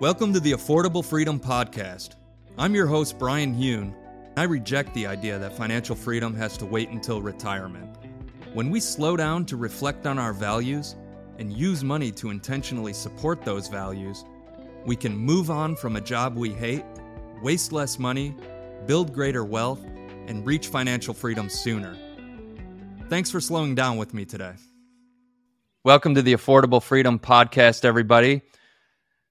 Welcome to the Affordable Freedom Podcast. I'm your host, Brian Hune. I reject the idea that financial freedom has to wait until retirement. When we slow down to reflect on our values and use money to intentionally support those values, we can move on from a job we hate, waste less money, build greater wealth, and reach financial freedom sooner. Thanks for slowing down with me today. Welcome to the Affordable Freedom Podcast, everybody.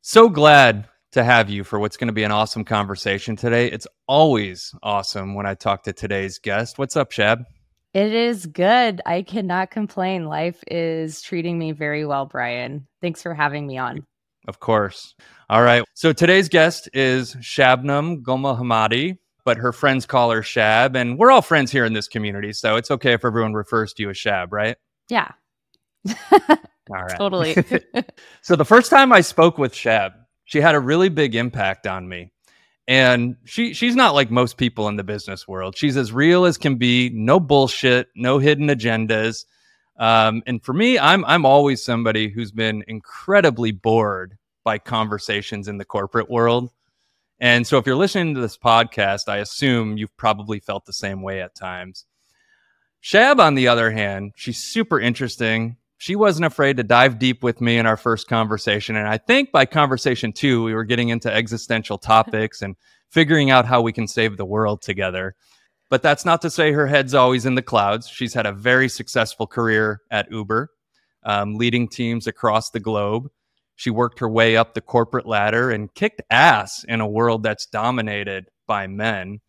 So glad to have you for what's going to be an awesome conversation today. It's always awesome when I talk to today's guest. What's up, Shab? It is good. I cannot complain. Life is treating me very well, Brian. Thanks for having me on. Of course. All right. So today's guest is Shabnam Gomahamadi, but her friends call her Shab, and we're all friends here in this community, so it's okay if everyone refers to you as Shab, right? Yeah. All right. Totally. so the first time I spoke with Shab, she had a really big impact on me. And she she's not like most people in the business world. She's as real as can be, no bullshit, no hidden agendas. Um, and for me, I'm I'm always somebody who's been incredibly bored by conversations in the corporate world. And so if you're listening to this podcast, I assume you've probably felt the same way at times. Shab, on the other hand, she's super interesting she wasn't afraid to dive deep with me in our first conversation. And I think by conversation two, we were getting into existential topics and figuring out how we can save the world together. But that's not to say her head's always in the clouds. She's had a very successful career at Uber, um, leading teams across the globe. She worked her way up the corporate ladder and kicked ass in a world that's dominated by men.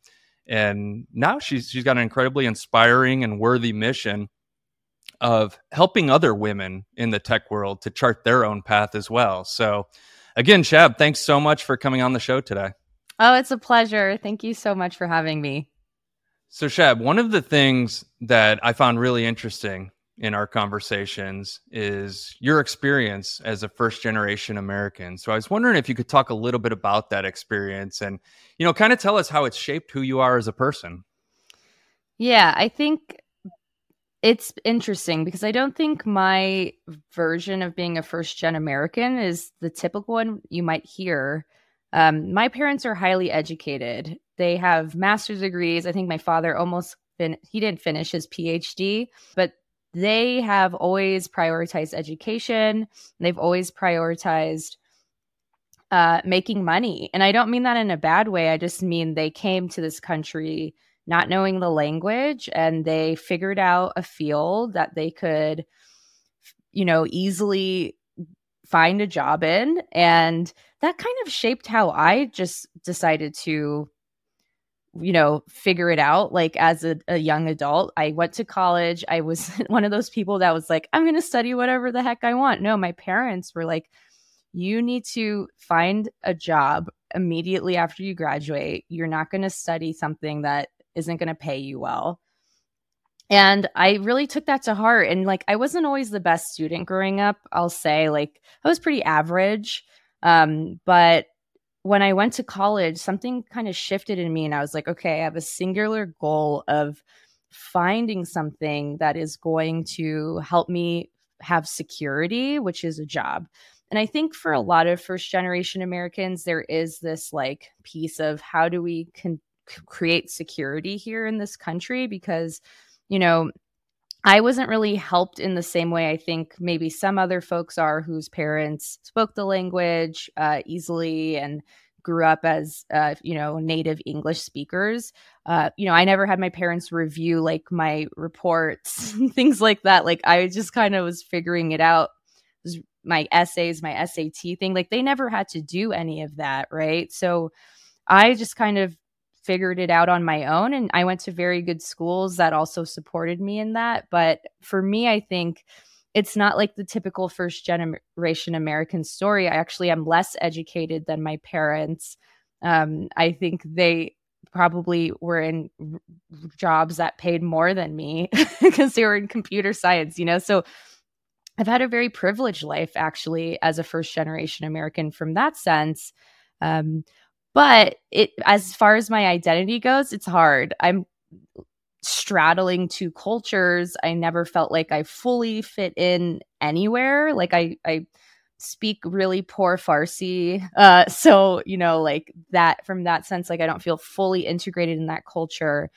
And now she's she's got an incredibly inspiring and worthy mission of helping other women in the tech world to chart their own path as well. So, again, Shab, thanks so much for coming on the show today. Oh, it's a pleasure. Thank you so much for having me. So, Shab, one of the things that I found really interesting in our conversations is your experience as a first generation American. So I was wondering if you could talk a little bit about that experience and, you know, kind of tell us how it's shaped who you are as a person. Yeah, I think it's interesting because I don't think my version of being a first gen American is the typical one you might hear. Um, my parents are highly educated. They have master's degrees. I think my father almost he didn't finish his PhD, but they have always prioritized education. They've always prioritized uh, making money, and I don't mean that in a bad way. I just mean they came to this country not knowing the language and they figured out a field that they could you know easily find a job in. And that kind of shaped how i just decided to you know figure it out. Like as a, a young adult i went to college. I was one of those people that was like i'm going to study whatever the heck i want. No my parents were like you need to find a job immediately after you graduate. You're not going to study something that isn't going to pay you well. And I really took that to heart. And like, I wasn't always the best student growing up. I'll say, like, I was pretty average. Um, but when I went to college, something kind of shifted in me. And I was like, okay, I have a singular goal of finding something that is going to help me have security, which is a job. And I think for a lot of first generation Americans, there is this like piece of how do we con- create security here in this country because, you know, I wasn't really helped in the same way I think maybe some other folks are whose parents spoke the language uh, easily and grew up as uh, you know native english speakers. Uh, you know i never had my parents review like my reports things like that. Like i just kind of was figuring it out. My essays my sat thing. Like they never had to do any of that right? So i just kind of figured it out on my own and I went to very good schools that also supported me in that but for me I think it's not like the typical first generation American story. I actually am less educated than my parents. Um, I think they probably were in jobs that paid more than me because they were in computer science you know? So I've had a very privileged life actually as a first generation American from that sense. Um, but it as far as my identity goes, it's hard. I'm straddling two cultures. I never felt like I fully fit in anywhere. Like I I speak really poor Farsi. Uh, so, you know, like that from that sense, like I don't feel fully integrated in that culture.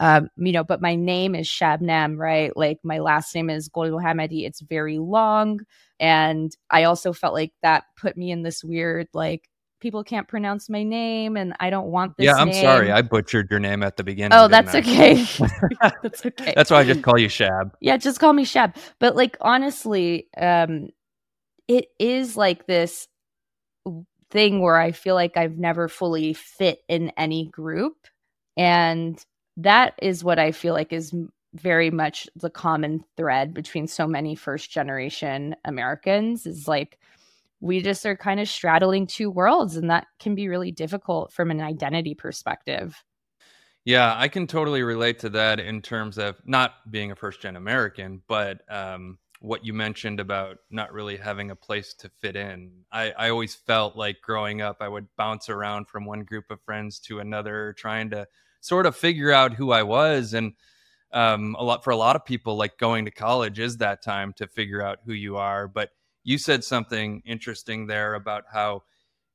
Um, you know, but my name is Shabnam, right? Like my last name is Gol. It's very long. And I also felt like that put me in this weird, like, people can't pronounce my name and I don't want this. Yeah, I'm name. sorry. I butchered your name at the beginning. Oh, that's I? okay. that's okay. That's why I just call you Shab. yeah, just call me Shab. But like honestly, um it is like this thing where I feel like I've never fully fit in any group and that is what I feel like is very much the common thread between so many first generation Americans is like we just are kind of straddling two worlds and that can be really difficult from an identity perspective. Yeah, I can totally relate to that in terms of not being a first gen American, but um, what you mentioned about not really having a place to fit in. I, I always felt like growing up, I would bounce around from one group of friends to another, trying to sort of figure out who I was. And um, a lot for a lot of people, like going to college is that time to figure out who you are. But you said something interesting there about how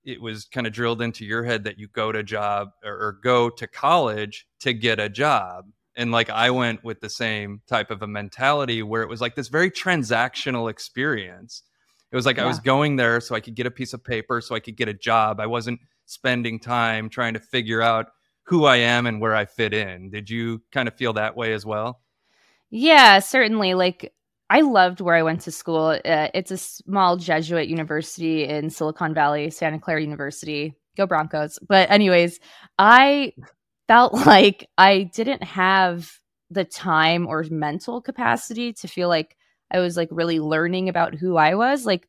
it was kind of drilled into your head that you go to job or, or go to college to get a job. And like i went with the same type of a mentality where it was like this very transactional experience. It was like i was going there so i could get a piece of paper so i could get a job. I wasn't spending time trying to figure out who i am and where i fit in. Did you kind of feel that way as well? Yeah, certainly. Like, I loved where I went to school. Uh, it's a small Jesuit university in Silicon Valley, Santa Clara University. Go Broncos. But, anyways, I felt like I didn't have the time or mental capacity to feel like I was like really learning about who I was. Like,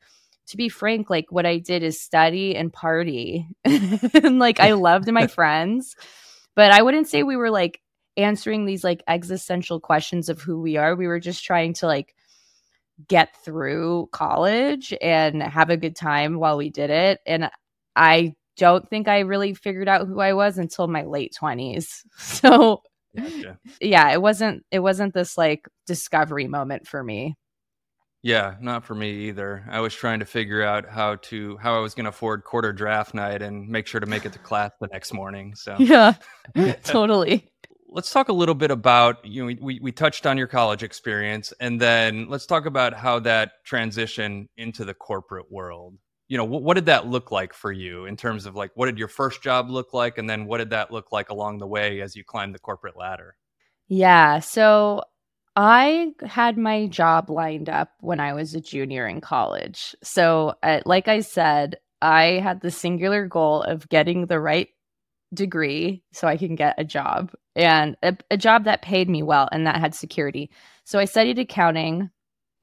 to be frank, like what I did is study and party. and like I loved my friends, but I wouldn't say we were like answering these like existential questions of who we are. We were just trying to like get through college and have a good time while we did it. And I don't think I really figured out who I was until my late 20s. So, Gotcha. yeah, it wasn't it wasn't this like discovery moment for me. Yeah, not for me either. I was trying to figure out how to how I was going to afford quarter draft night and make sure to make it to class the next morning. So Yeah. totally. Let's talk a little bit about you know we, we touched on your college experience and then let's talk about how that transition into the corporate world you know what, what did that look like for you in terms of like what did your first job look like and then what did that look like along the way as you climbed the corporate ladder Yeah. So I had my job lined up when I was a junior in college. So, uh, like I said, I had the singular goal of getting the right degree so I can get a job and a, a job that paid me well and that had security. So, I studied accounting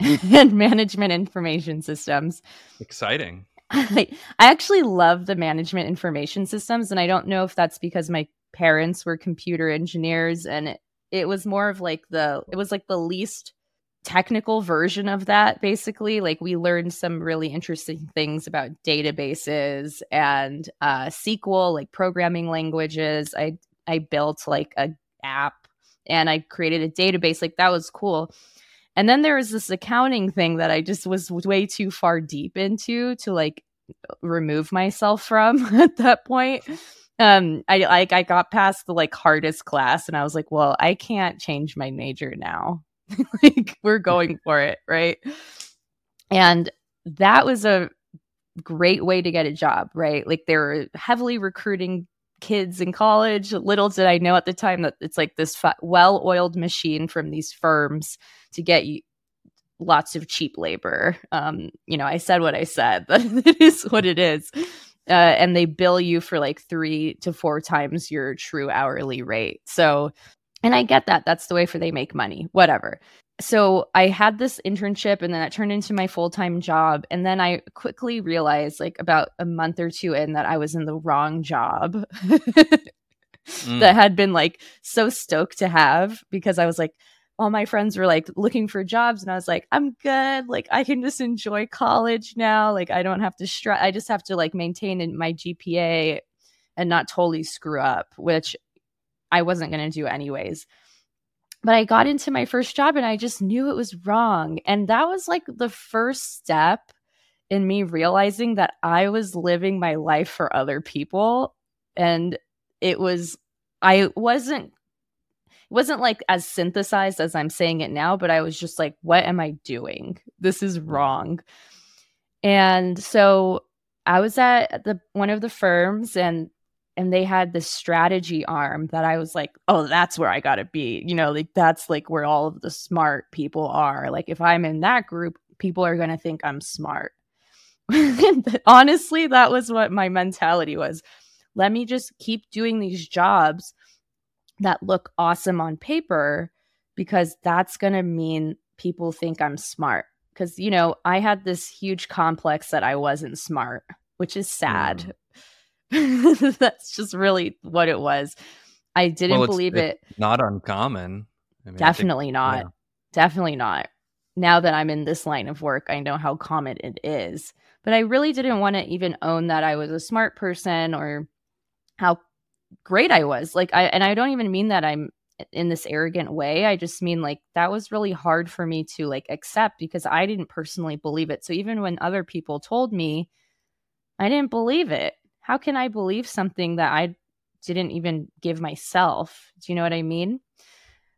mm. and management information systems. exciting I, I actually love the management information systems, and I don't know if that's because my parents were computer engineers, and it, it was more of like the it was like the least technical version of that. Basically, like we learned some really interesting things about databases and uh, SQL, like programming languages. I I built like a app and I created a database. Like that was cool. And then there was this accounting thing that I just was way too far deep into to like remove myself from at that point. Um, I like I got past the like hardest class and I was like, well, I can't change my major now. like we're going for it, right? And that was a great way to get a job, right? Like they were heavily recruiting kids in college. Little did I know at the time that it's like this fa- well-oiled machine from these firms to get you lots of cheap labor. Um, you know, I said what I said. it is what it is. Uh, and they bill you for like three to four times your true hourly rate. So, and I get that. That's the way for they make money, whatever. So I had this internship and then it turned into my full time job. And then I quickly realized, like about a month or two in, that I was in the wrong job Mm. that had been like so stoked to have because I was like, all my friends were like looking for jobs and I was like, I'm good. Like I can just enjoy college now. Like I don't have to stress. I just have to like maintain my GPA and not totally screw up, which I wasn't going to do anyways. But I got into my first job and I just knew it was wrong. And that was like the first step in me realizing that I was living my life for other people and it was I wasn't wasn't like as synthesized as I'm saying it now, but I was just like, what am I doing? This is wrong. And so I was at the one of the firms and and they had this strategy arm that I was like, oh, that's where I got to be. You know, like that's like where all of the smart people are. Like if I'm in that group, people are going to think I'm smart. Honestly, that was what my mentality was. Let me just keep doing these jobs that look awesome on paper because that's going to mean people think I'm smart. Because, you know, I had this huge complex that I wasn't smart, which is sad. Mm. That's just really what it was. I didn't well, believe it. Not uncommon. I mean, Definitely think, not. Yeah. Definitely not. Now that I'm in this line of work, I know how common it is. But I really didn't want to even own that I was a smart person or how great I was. Like I and I don't even mean that I'm in this arrogant way. I just mean like that was really hard for me to like accept because I didn't personally believe it. So even when other people told me, I didn't believe it. How can I believe something that I didn't even give myself? Do you know what I mean?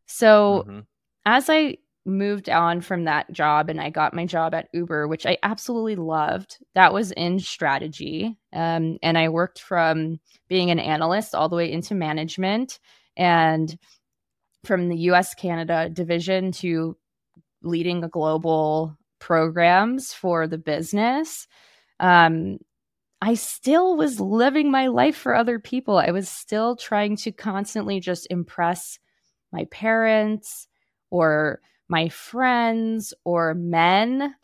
So mm-hmm. as I moved on from that job and I got my job at Uber, which I absolutely loved. That was in strategy. Um, and I worked from being an analyst all the way into management and from the US Canada division to leading global programs for the business. Um, I still was living my life for other people. I was still trying to constantly just impress my parents or my friends or men,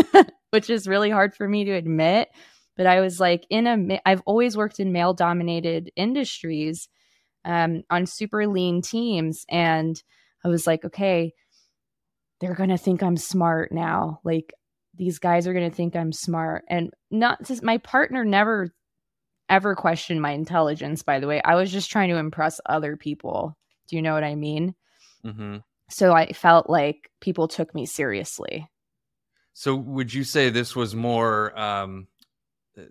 which is really hard for me to admit. But I was like, in a, I've always worked in male dominated industries um, on super lean teams. And I was like, okay, they're going to think I'm smart now. Like, these guys are going to think I'm smart. And not just my partner never ever questioned my intelligence, by the way. I was just trying to impress other people. Do you know what I mean? Mm-hmm. So I felt like people took me seriously. So would you say this was more um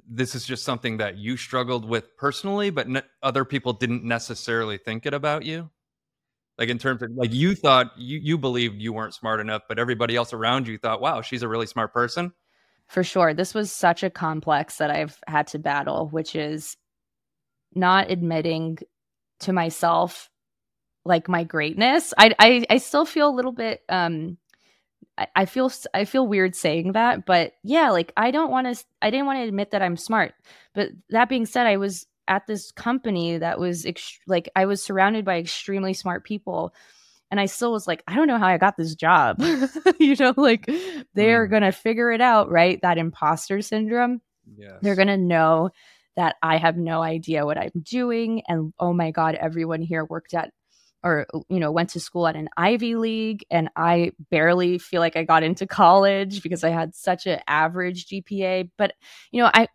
this is just something that you struggled with personally but other people didn't necessarily think it about you? Like in terms of like you thought you you believed you weren't smart enough but everybody else around you thought wow, she's a really smart person? For sure. This was such a complex that I've had to battle, which is not admitting to myself like my greatness. I I, I still feel a little bit um I, I feel I feel weird saying that, but yeah, like I don't want to I didn't want to admit that I'm smart. But that being said, I was at this company that was ext- like I was surrounded by extremely smart people and I still was like, I don't know how I got this job. you know, like they're mm. going to figure it out, right? That imposter syndrome. Yes. They're going to know that I have no idea what I'm doing. And oh my God, everyone here worked at or you know went to school at an ivy league and i barely feel like i got into college because i had such an average gpa but you know i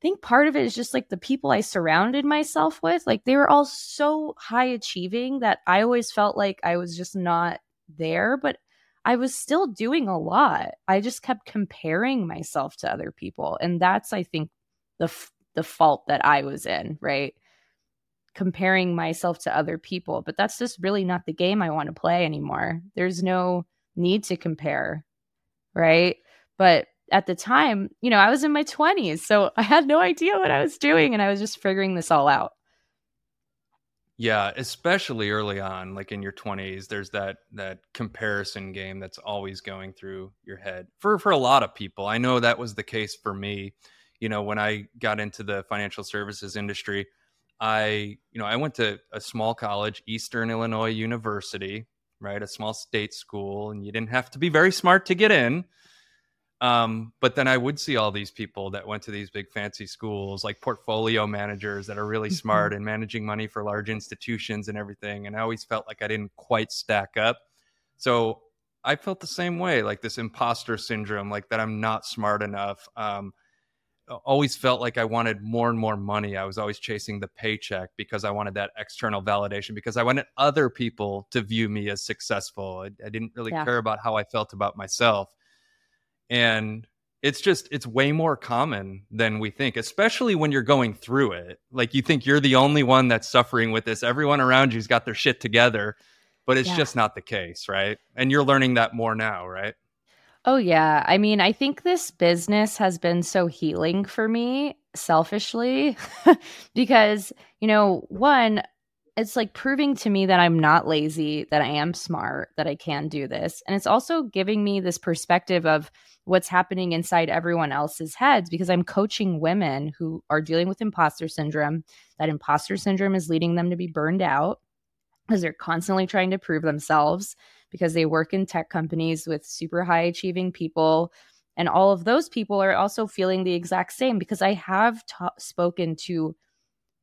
think part of it is just like the people i surrounded myself with like they were all so high achieving that i always felt like i was just not there but i was still doing a lot i just kept comparing myself to other people and that's i think the the fault that i was in right comparing myself to other people, but that's just really not the game I want to play anymore. There's no need to compare, right? But at the time, you know, I was in my 20s, so I had no idea what I was doing and I was just figuring this all out. Yeah, especially early on, like in your 20s, there's that that comparison game that's always going through your head. For for a lot of people. I know that was the case for me. You know, when I got into the financial services industry, I, you know, I went to a small college, Eastern Illinois University, right? A small state school, and you didn't have to be very smart to get in. Um, but then I would see all these people that went to these big fancy schools, like portfolio managers that are really mm-hmm. smart and managing money for large institutions and everything. And I always felt like I didn't quite stack up. So I felt the same way, like this imposter syndrome, like that I'm not smart enough. Um, always felt like I wanted more and more money. I was always chasing the paycheck because I wanted that external validation because I wanted other people to view me as successful. I, I didn't really yeah. care about how I felt about myself. And it's just it's way more common than we think especially when you're going through it. Like you think you're the only one that's suffering with this. Everyone around you's got their shit together but it's yeah. just not the case right? And you're learning that more now right? Oh yeah. I mean i think this business has been so healing for me selfishly because you know one it's like proving to me that I'm not lazy, that I am smart, that I can do this. And it's also giving me this perspective of what's happening inside everyone else's heads because I'm coaching women who are dealing with imposter syndrome. That imposter syndrome is leading them to be burned out because they're constantly trying to prove themselves because they work in tech companies with super high achieving people. And all of those people are also feeling the exact same because I have ta- spoken to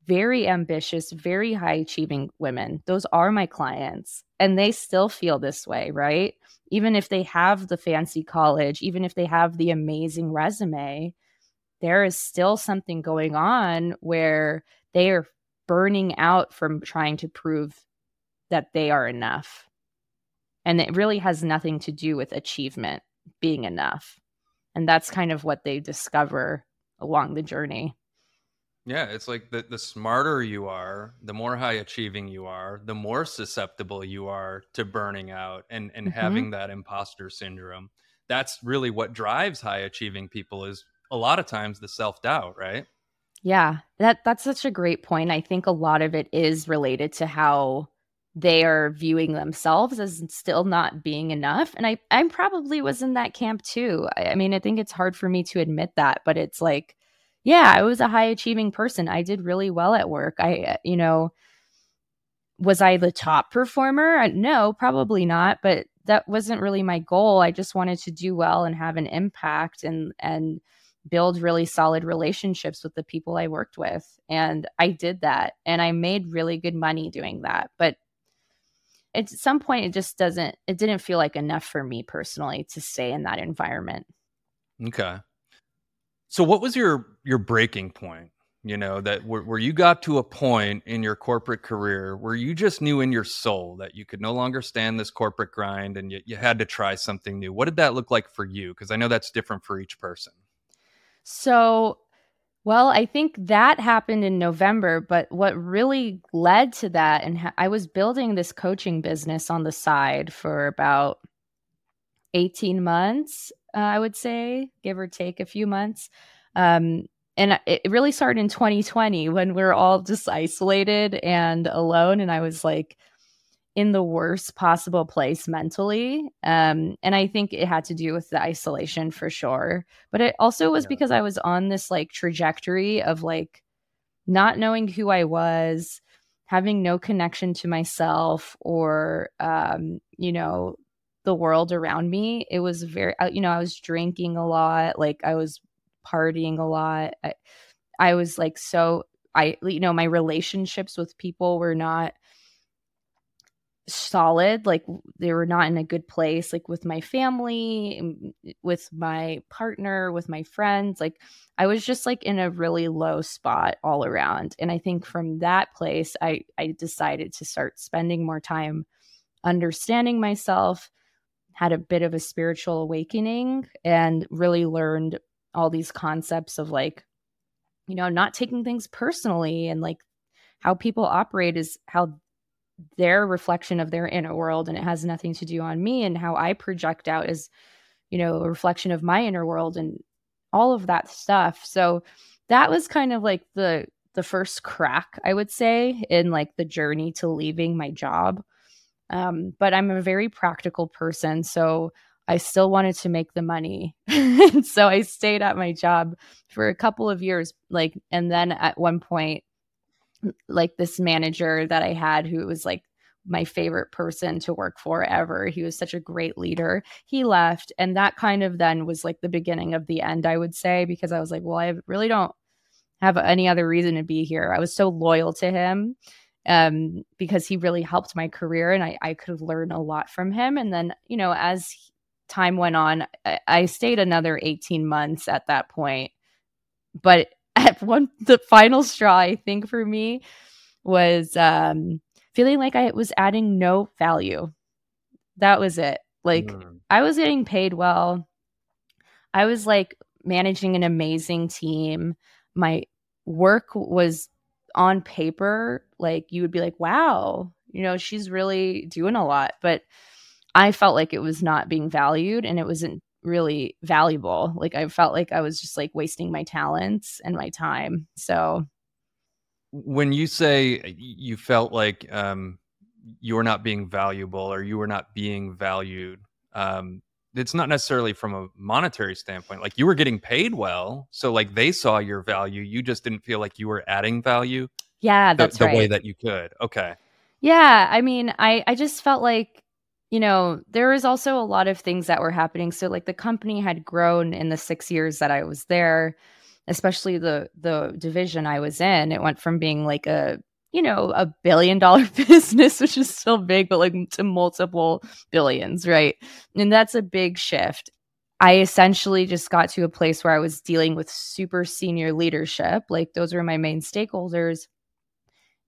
very ambitious, very high achieving women. Those are my clients. And they still feel this way, right? Even if they have the fancy college, even if they have the amazing resume, there is still something going on where they are burning out from trying to prove that they are enough. And it really has nothing to do with achievement being enough. And that's kind of what they discover along the journey. Yeah, it's like the, the smarter you are, the more high achieving you are, the more susceptible you are to burning out and, and mm-hmm. having that imposter syndrome. That's really what drives high achieving people is a lot of times the self doubt, right? Yeah, that that's such a great point. I think a lot of it is related to how they are viewing themselves as still not being enough. And I I probably was in that camp too. I, I mean, I think it's hard for me to admit that, but it's like yeah, I was a high achieving person. I did really well at work. I, you know, was I the top performer? No, probably not, but that wasn't really my goal. I just wanted to do well and have an impact and and build really solid relationships with the people I worked with. And I did that and I made really good money doing that. But at some point it just doesn't it didn't feel like enough for me personally to stay in that environment. Okay. So what was your your breaking point? You know, that where, where you got to a point in your corporate career where you just knew in your soul that you could no longer stand this corporate grind and you, you had to try something new. What did that look like for you? Because I know that's different for each person. So well, I think that happened in November, but what really led to that, and ha- I was building this coaching business on the side for about 18 months uh, I would say, give or take a few months. Um, and it really started in 2020 when we are all just isolated and alone. And I was like in the worst possible place mentally. Um, and I think it had to do with the isolation for sure. But it also was yeah. because I was on this like trajectory of like not knowing who I was, having no connection to myself or, um, you know, the world around me. It was very, you know, I was drinking a lot, like I was partying a lot. I, I was like so, I, you know, my relationships with people were not solid like they were not in a good place like with my family with my partner with my friends like i was just like in a really low spot all around and i think from that place i i decided to start spending more time understanding myself had a bit of a spiritual awakening and really learned all these concepts of like you know not taking things personally and like how people operate is how their reflection of their inner world and it has nothing to do on me and how i project out is you know a reflection of my inner world and all of that stuff. So that was kind of like the the first crack i would say in like the journey to leaving my job um, but I'm a very practical person. So I still wanted to make the money. so I stayed at my job for a couple of years. Like, and then at one point, like this manager that I had who was like my favorite person to work for ever. He was such a great leader. He left. And that kind of then was like the beginning of the end, I would say, because I was like, well, I really don't have any other reason to be here. I was so loyal to him um, because he really helped my career and I, I could learn a lot from him. And then, you know, as time went on, I, I stayed another 18 months at that point. But at one, the final straw, I think for me was um, feeling like I was adding no value. That was it. Like mm. I was getting paid well. I was like managing an amazing team. My work was on paper, like you would be like, wow, you know, she's really doing a lot. But I felt like it was not being valued and it wasn't really valuable. Like I felt like I was just like wasting my talents and my time. So when you say you felt like um, you were not being valuable or you were not being valued, um, it's not necessarily from a monetary standpoint. Like you were getting paid well, so like they saw your value. You just didn't feel like you were adding value. Yeah, that's the, the right. way that you could. Okay. Yeah, I mean, I I just felt like you know there was also a lot of things that were happening. So like the company had grown in the six years that I was there, especially the the division I was in. It went from being like a you know a billion dollar business, which is still big, but like to multiple billions, right? And that's a big shift. I essentially just got to a place where I was dealing with super senior leadership. Like those were my main stakeholders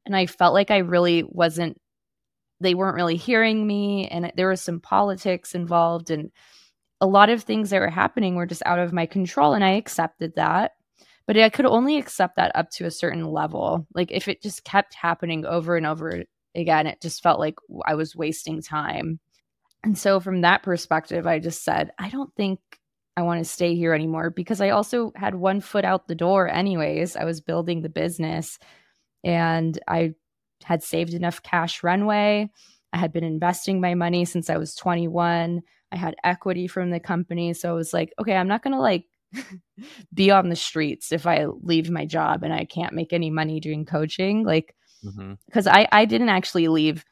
and I felt like I really wasn't they weren't really hearing me and there was some politics involved and a lot of things that were happening were just out of my control and I accepted that but I could only accept that up to a certain level like if it just kept happening over and over again it just felt like I was wasting time and so from that perspective I just said I don't think I want to stay here anymore because I also had one foot out the door anyways I was building the business and I had saved enough cash runway. I had been investing my money since I was 21. I had equity from the company. So I was like, okay, I'm not going to like be on the streets if I leave my job and I can't make any money doing coaching. Like, because mm-hmm. I, I didn't actually leave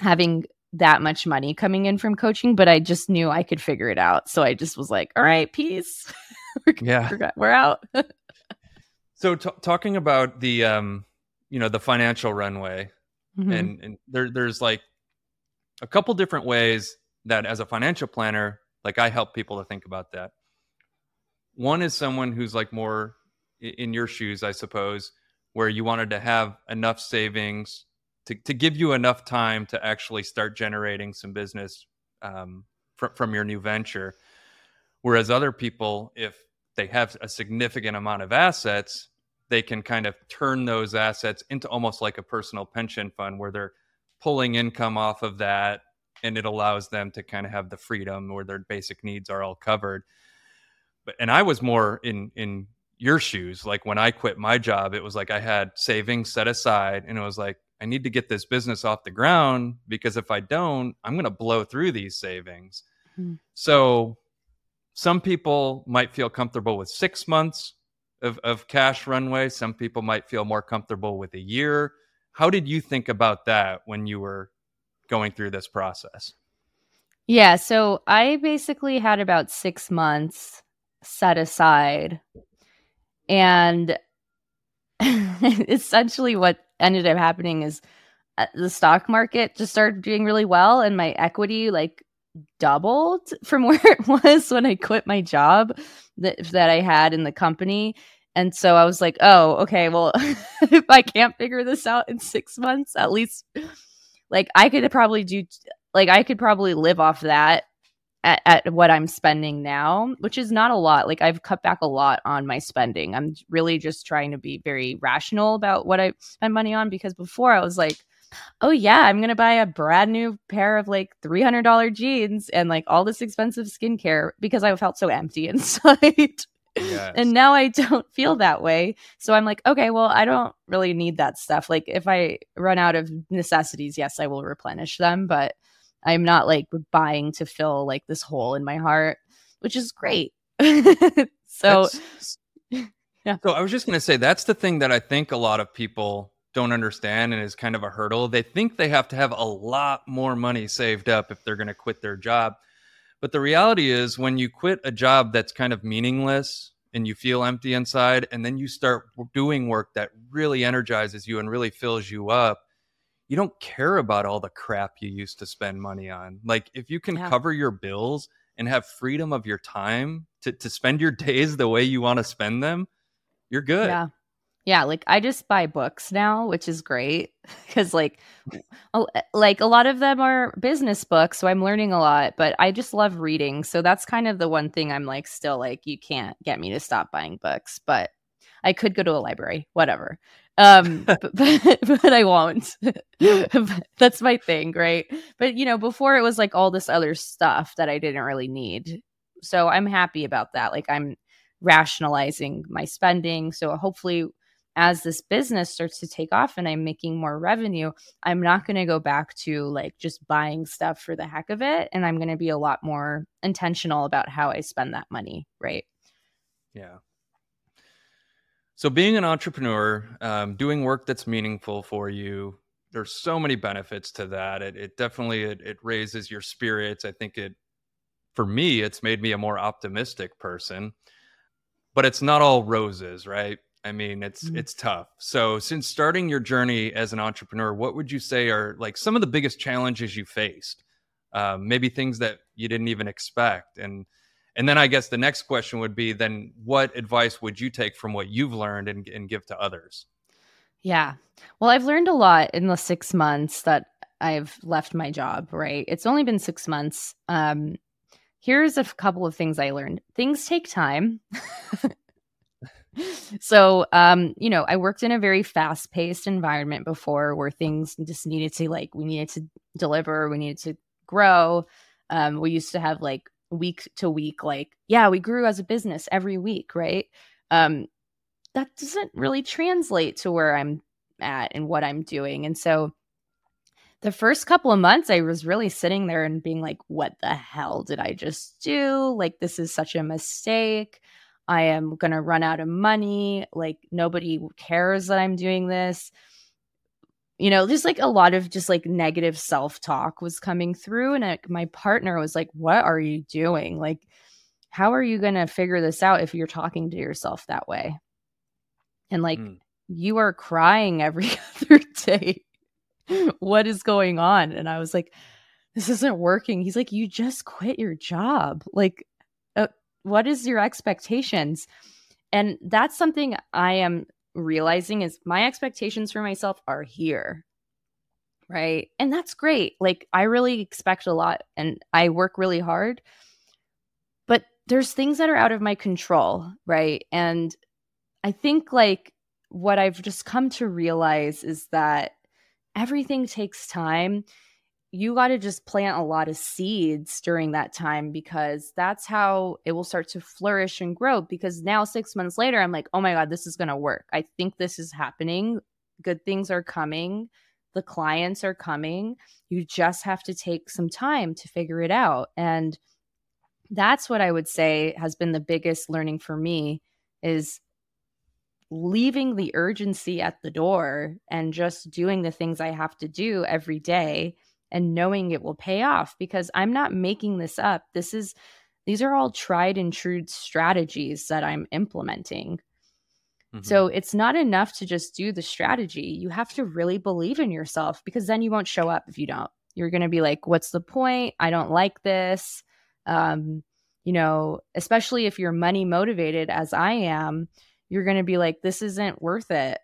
having that much money coming in from coaching, but I just knew I could figure it out. So I just was like, all right, peace. we're, yeah. We're, we're out. so t- talking about the, um, you know the financial runway mm-hmm. and, and there there's like a couple different ways that as a financial planner like i help people to think about that one is someone who's like more in your shoes i suppose where you wanted to have enough savings to, to give you enough time to actually start generating some business um, fr- from your new venture. Whereas other people if they have a significant amount of assets they can kind of turn those assets into almost like a personal pension fund where they're pulling income off of that and it allows them to kind of have the freedom where their basic needs are all covered but and i was more in in your shoes like when i quit my job it was like i had savings set aside and it was like i need to get this business off the ground because if i don't i'm going to blow through these savings mm-hmm. so some people might feel comfortable with six months of, of cash runway. Some people might feel more comfortable with a year. How did you think about that when you were going through this process? Yeah, so I basically had about six months set aside. And essentially, what ended up happening is uh, the stock market just started doing really well, and my equity like doubled from where it was when I quit my job that that I had in the company. And so I was like, oh, okay, well, if I can't figure this out in six months, at least like I could probably do like I could probably live off that at, at what I'm spending now, which is not a lot. Like I've cut back a lot on my spending. I'm really just trying to be very rational about what I spend money on because before I was like, oh yeah, I'm gonna buy a brand new pair of like three hundred dollar jeans and like all this expensive skincare because I felt so empty inside. Yes. and now I don't feel that way. So I'm like, okay, well, I don't really need that stuff. Like if I run out of necessities, yes, I will replenish them, but I'm not like buying to fill like this hole in my heart, which is great. so yeah. So I was just going to say that's the thing that I think a lot of people don't understand and is kind of a hurdle. They think they have to have a lot more money saved up if they're going to quit their job. But the reality is, when you quit a job that's kind of meaningless and you feel empty inside, and then you start doing work that really energizes you and really fills you up, you don't care about all the crap you used to spend money on. Like, if you can yeah. cover your bills and have freedom of your time to, to spend your days the way you want to spend them, you're good. Yeah. Yeah, like I just buy books now, which is great because like eh, like a lot of them are business books, so I'm learning a lot, but I just love reading. So that's kind of the one thing I'm like still like you can't get me to stop buying books, but I could go to a library, whatever. Um but, but, but I won't. that's my thing, right? But you know, before it was like all this other stuff that I didn't really need. So I'm happy about that. Like I'm rationalizing my spending. So hopefully as this business starts to take off and I'm making more revenue, I'm not going to go back to like just buying stuff for the heck of it. And I'm going to be a lot more intentional about how I spend that money. Right. Yeah. So, being an entrepreneur, um, doing work that's meaningful for you, there's so many benefits to that. It, it definitely it, it raises your spirits. I think it, for me, it's made me a more optimistic person. But it's not all roses, right? I mean, it's mm-hmm. it's tough. So, since starting your journey as an entrepreneur, what would you say are like some of the biggest challenges you faced? Um, maybe things that you didn't even expect, and and then I guess the next question would be then what advice would you take from what you've learned and, and give to others? Yeah, well, I've learned a lot in the six months that I've left my job. Right, it's only been six months. Um, here's a couple of things I learned. Things take time. so um you know i worked in a very fast paced environment before where things just needed to like we needed to deliver we needed to grow um we used to have like week to week like yeah we grew as a business every week right um that doesn't really translate to where i'm at and what i'm doing and so the first couple of months i was really sitting there and being like what the hell did i just do like this is such a mistake I am going to run out of money. Like nobody cares that I'm doing this. You know, there's like a lot of just like negative self talk was coming through. And I, my partner was like, What are you doing? Like, how are you going to figure this out if you're talking to yourself that way? And like, mm. you are crying every other day. what is going on? And I was like, This isn't working. He's like, You just quit your job. Like, what is your expectations and that's something i am realizing is my expectations for myself are here right? And that's great. Like i really expect a lot and i work really hard but there's things that are out of my control right? And i think like what i've just come to realize is that everything takes time you got to just plant a lot of seeds during that time because that's how it will start to flourish and grow. Because now, six months later, I'm like, oh my God, this is going to work. I think this is happening. Good things are coming. The clients are coming. You just have to take some time to figure it out. And that's what I would say has been the biggest learning for me is leaving the urgency at the door and just doing the things I have to do every day and knowing it will pay off because I'm not making this up. This is these are all tried and true strategies that I'm implementing. Mm-hmm. So it's not enough to just do the strategy. You have to really believe in yourself because then you won't show up if you don't. You're going to be like, what's the point? I don't like this. Um, you know, especially if you're money motivated as I am, you're going to be like, this isn't worth it.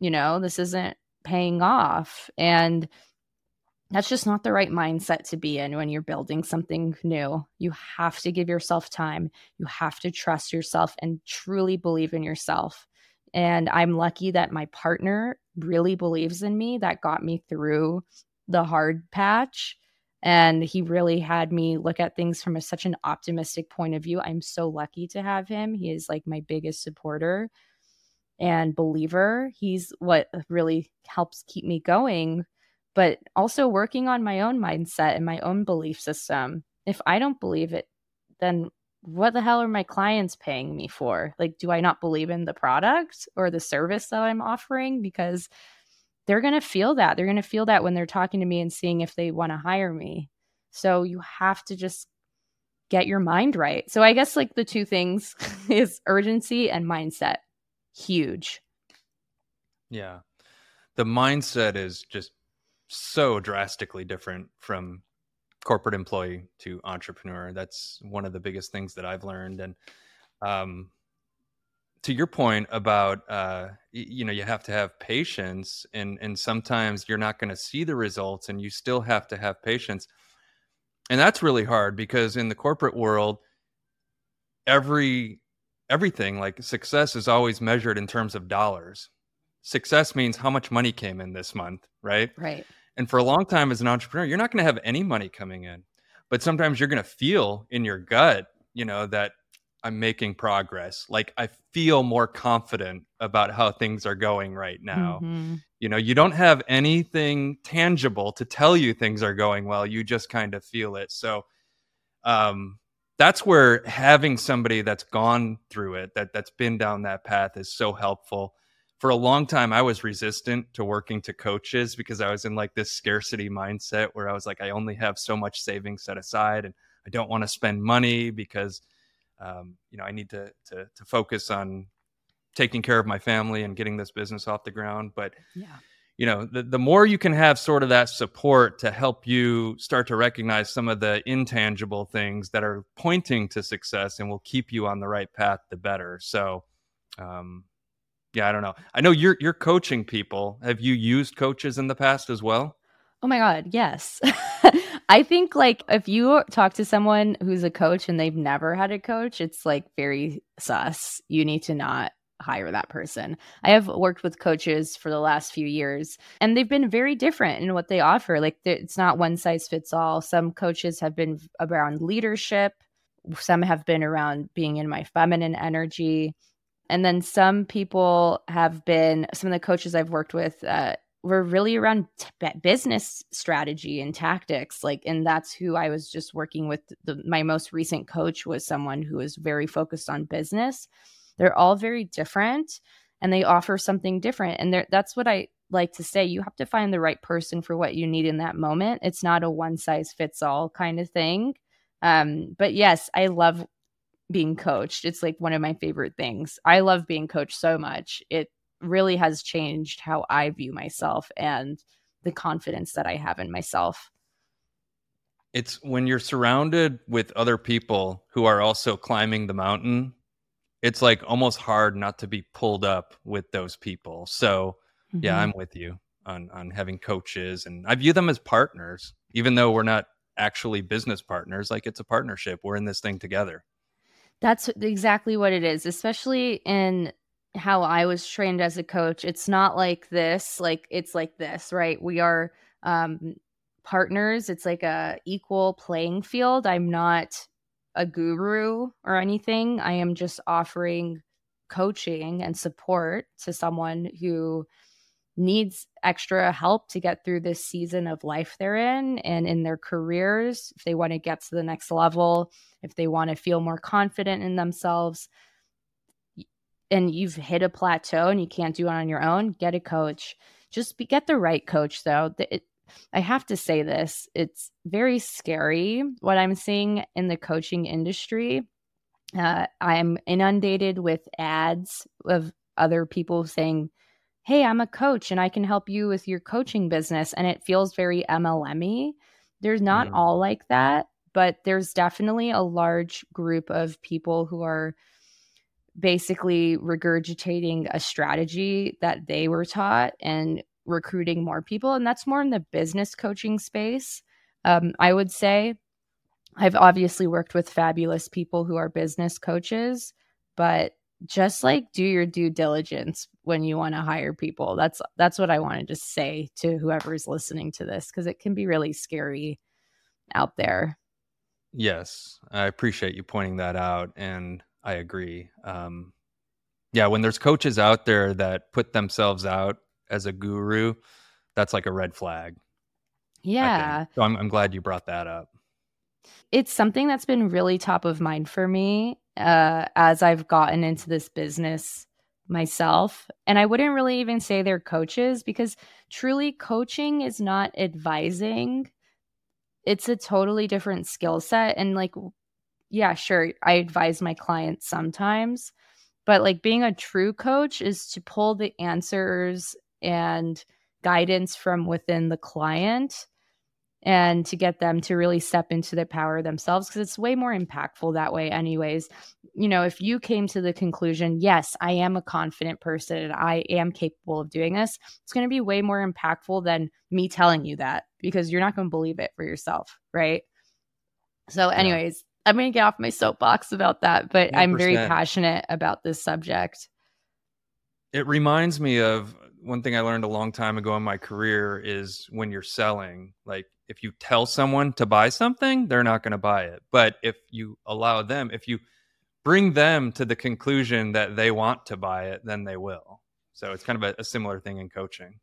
You know, this isn't paying off. And that's just not the right mindset to be in when you're building something new. You have to give yourself time. You have to trust yourself and truly believe in yourself. And I'm lucky that my partner really believes in me. That got me through the hard patch. And he really had me look at things from a, such an optimistic point of view. I'm so lucky to have him. He is like my biggest supporter and believer. He's what really helps keep me going but also working on my own mindset and my own belief system. If I don't believe it, then what the hell are my clients paying me for? Like, do I not believe in the product or the service that I'm offering? Because they're going to feel that. They're going to feel that when they're talking to me and seeing if they want to hire me. So you have to just get your mind right. So I guess like the two things is urgency and mindset. Huge. Yeah. The mindset is just so drastically different from corporate employee to entrepreneur. That's one of the biggest things that I've learned. And um, to your point about uh, you know you have to have patience and and sometimes you're not going to see the results and you still have to have patience and that's really hard because in the corporate world every everything like success is always measured in terms of dollars success means how much money came in this month right right and for a long time as an entrepreneur you're not going to have any money coming in but sometimes you're going to feel in your gut you know that I'm making progress. Like I feel more confident about how things are going right now. Mm-hmm. You know, you don't have anything tangible to tell you things are going well. You just kind of feel it. So um that's where having somebody that's gone through it, that that's been down that path is so helpful. For a long time I was resistant to working to coaches because I was in like this scarcity mindset where I was like I only have so much savings set aside and I don't want to spend money because um, you know, I need to, to, to focus on taking care of my family and getting this business off the ground. But yeah. you know, the, the more you can have sort of that support to help you start to recognize some of the intangible things that are pointing to success and will keep you on the right path, the better. So, um, yeah, I don't know. I know you're you're coaching people. Have you used coaches in the past as well? Oh my god, yes. I think like if you talk to someone who's a coach and they've never had a coach, it's like very sus. You need to not hire that person. I have worked with coaches for the last few years and they've been very different in what they offer. Like it's not one size fits all. Some coaches have been around leadership, some have been around being in my feminine energy. And then some people have been, some of the coaches I've worked with, uh, were really around t- business strategy and tactics like and that's who i was just working with. The, my most recent coach was someone who was very focused on business. They're all very different and they offer something different and that's what i like to say you have to find the right person for what you need in that moment. It's not a one size fits all kind of thing. Um, but yes i love being coached it's like one of my favorite things i love being coached so much it really has changed how I view myself and the confidence that I have in myself. It's when you're surrounded with other people who are also climbing the mountain, it's like almost hard not to be pulled up with those people. So, mm-hmm. yeah, I'm with you on on having coaches and I view them as partners even though we're not actually business partners, like it's a partnership. We're in this thing together. That's exactly what it is, especially in how I was trained as a coach. It's not like this, like it's like this, right? We are um partners. It's like a equal playing field. I'm not a guru or anything. I am just offering coaching and support to someone who needs extra help to get through this season of life they're in and in their careers if they want to get to the next level if they want to feel more confident in themselves and you've hit a plateau and you can't do it on your own, get a coach. Just be, get the right coach, though. It, I have to say this it's very scary what I'm seeing in the coaching industry. Uh, I'm inundated with ads of other people saying, Hey, I'm a coach and I can help you with your coaching business. And it feels very MLM There's not mm. all like that, but there's definitely a large group of people who are basically regurgitating a strategy that they were taught and recruiting more people. And that's more in the business coaching space. Um, I would say I've obviously worked with fabulous people who are business coaches, but just like do your due diligence when you want to hire people. That's that's what I wanted to say to whoever's listening to this because it can be really scary out there. Yes, I appreciate you pointing that out and I agree. Um, yeah, when there's coaches out there that put themselves out as a guru, that's like a red flag. Yeah. So I'm, I'm glad you brought that up. It's something that's been really top of mind for me uh, as I've gotten into this business myself. And I wouldn't really even say they're coaches because truly coaching is not advising. It's a totally different skill set. And like yeah, sure, I advise my clients sometimes, but like being a true coach is to pull the answers and guidance from within the client and to get them to really step into their power themselves because it's way more impactful that way anyways. You know if you came to the conclusion yes i am a confident person and i am capable of doing this it's going to be way more impactful than me telling you that because you're not going to believe it for yourself right? So anyways yeah. i'm going to get off my soapbox about that but i am very passionate about this subject. It reminds me of one thing I learned a long time ago in my career is when you're selling, like if you tell someone to buy something, they're not going to buy it. But if you allow them, if you bring them to the conclusion that they want to buy it, then they will. So it's kind of a, a similar thing in coaching.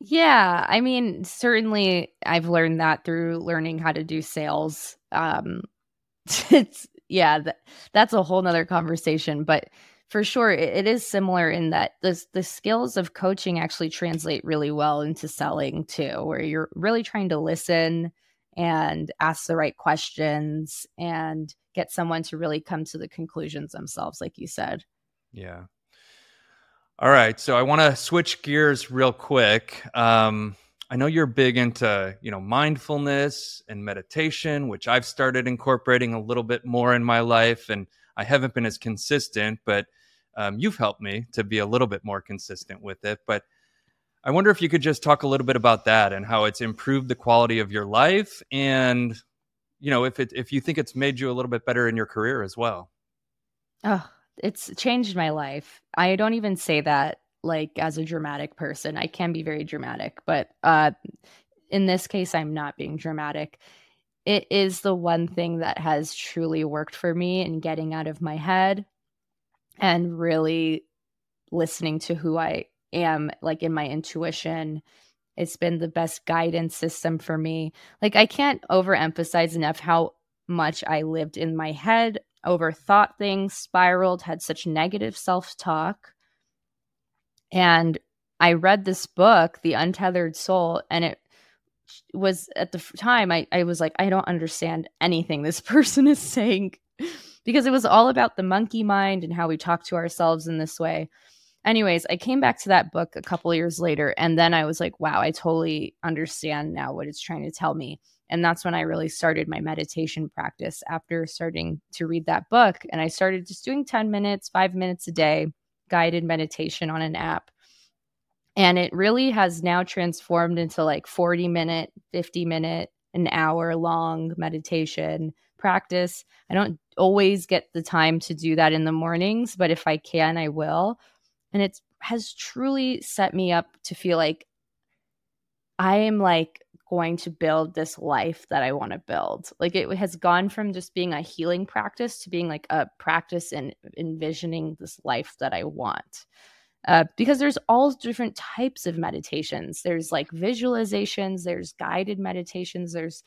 Yeah, I mean, certainly I've learned that through learning how to do sales. Um, it's yeah, that, that's a whole nother conversation, but for sure it, is similar in that the the skills of coaching actually translate really well into selling too where you're really trying to listen and ask the right questions and get someone to really come to the conclusions themselves like you said. Yeah. All right so i want to switch gears real quick. Um, i know you're big into you know mindfulness and meditation which i've started incorporating a little bit more in my life and I haven't been as consistent, but um, you've helped me to be a little bit more consistent with it. But I wonder if you could just talk a little bit about that and how it's improved the quality of your life, and you know if it if you think it's made you a little bit better in your career as well. Oh, it's changed my life. I don't even say that like as a dramatic person. I can be very dramatic, but uh, in this case, I'm not being dramatic it is the one thing that has truly worked for me in getting out of my head and really listening to who I am, like in my intuition. It's been the best guidance system for me. Like, I can't overemphasize enough how much I lived in my head, overthought things, spiraled, had such negative self talk. And I read this book, The Untethered Soul, and it was at the time I, I was like i don't understand anything this person is saying. Because it was all about the monkey mind and how we talk to ourselves in this way. Anyways i came back to that book a couple years later and then i was like wow i totally understand now what it's trying to tell me. And that's when i really started my meditation practice after starting to read that book. And i started just doing 10 minutes 5 minutes a day guided meditation on an app and it really has now transformed into like 40 minute 50 minute an hour long meditation practice. I don't always get the time to do that in the mornings but if i can i will. And it has truly set me up to feel like i am like going to build this life that i want to build. Like it has gone from just being a healing practice to being like a practice in envisioning this life that i want uh, because there's all different types of meditations. There's like visualizations, there's guided meditations, there's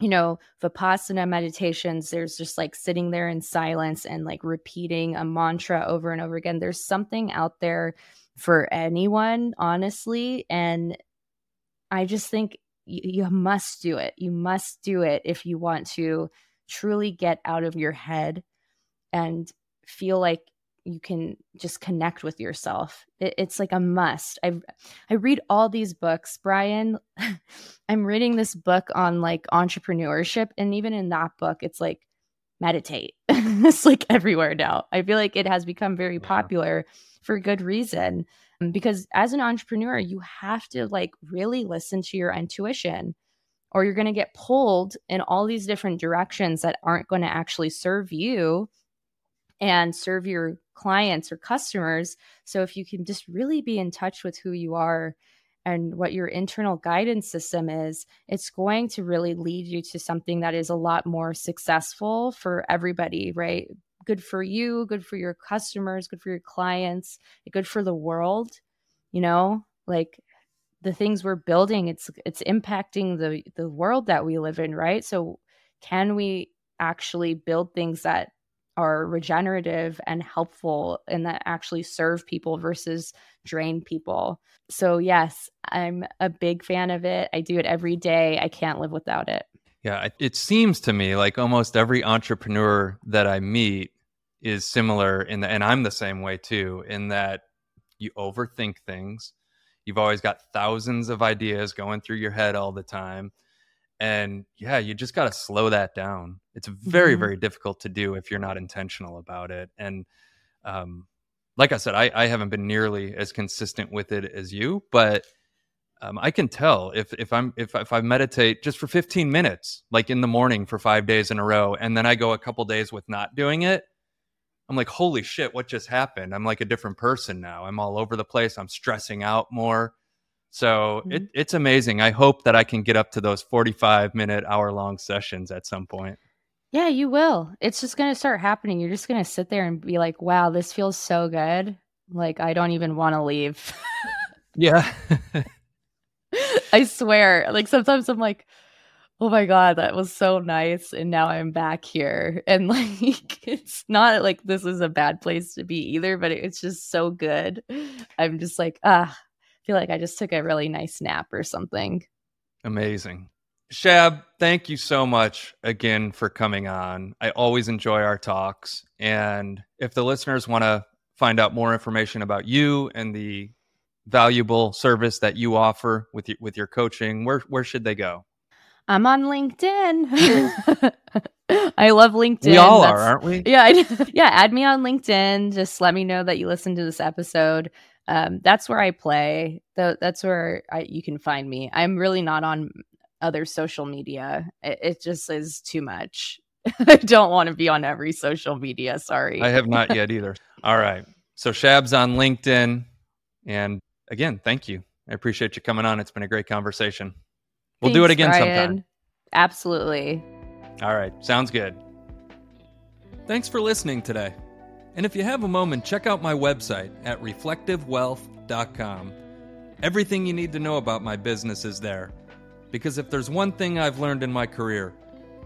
you know, vipassana meditations, there's just like sitting there in silence and like repeating a mantra over and over again. There's something out there for anyone, honestly. And I just think you, you must do it. You must do it if you want to truly get out of your head and feel like you can just connect with yourself. It, it's like a must. I I read all these books, Brian. I'm reading this book on like entrepreneurship, and even in that book, it's like meditate. it's like everywhere now. I feel like it has become very yeah. popular for good reason um, because as an entrepreneur, you have to like really listen to your intuition or you're going to get pulled in all these different directions that aren't going to actually serve you and serve your clients or customers. So if you can just really be in touch with who you are and what your internal guidance system is, it's going to really lead you to something that is a lot more successful for everybody, right? Good for you, good for your customers, good for your clients, good for the world, you know? Like the things we're building, it's it's impacting the the world that we live in, right? So can we actually build things that are regenerative and helpful and that actually serve people versus drain people. So, yes, I'm a big fan of it. I do it every day. I can't live without it. Yeah, it seems to me like almost every entrepreneur that I meet is similar in the, and I'm the same way too, in that you overthink things. You've always got thousands of ideas going through your head all the time. And yeah, you just got to slow that down. It's very, Mhm. very difficult to do if you're not intentional about it. And um, like I said, I, I haven't been nearly as consistent with it as you, but um, I can tell if if I'm if if I meditate just for 15 minutes, like in the morning for five days in a row, and then I go a couple days with not doing it, I'm like, holy shit, what just happened? I'm like a different person now. I'm all over the place. I'm stressing out more. So it, it's amazing. I hope that I can get up to those 45 minute, hour long sessions at some point. Yeah, you will. It's just going to start happening. You're just going to sit there and be like, wow, this feels so good. Like, I don't even want to leave. Yeah. I swear. Like, sometimes I'm like, oh my God, that was so nice. And now I'm back here. And like, it's not like this is a bad place to be either, but it's just so good. I'm just like, ah, feel like I just took a really nice nap or something. Amazing. Shab, thank you so much again for coming on. I always enjoy our talks. And if the listeners want to find out more information about you and the valuable service that you offer with your, with your coaching, where where should they go? I'm on LinkedIn. I love LinkedIn. we all That's- are, aren't we? yeah, I, yeah. Add me on LinkedIn. Just let me know that you listened to this episode. Um, that's where I play. Tho- that's where I, you can find me. I'm really not on other social media. It, it just is too much. I don't want to be on every social media. Sorry. I have not yet either. All right. So Shab's on LinkedIn. And again, thank you. I appreciate you coming on. It's been a great conversation. We'll do it again Brian. sometime. Absolutely. All right. Sounds good. Thanks for listening today. And if you have a moment, check out my website at reflectivewealth.com. Everything you need to know about my business is there. Because if there's one thing I've learned in my career,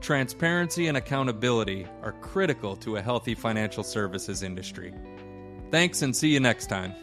transparency and accountability are critical to a healthy financial services industry. Thanks and see you next time.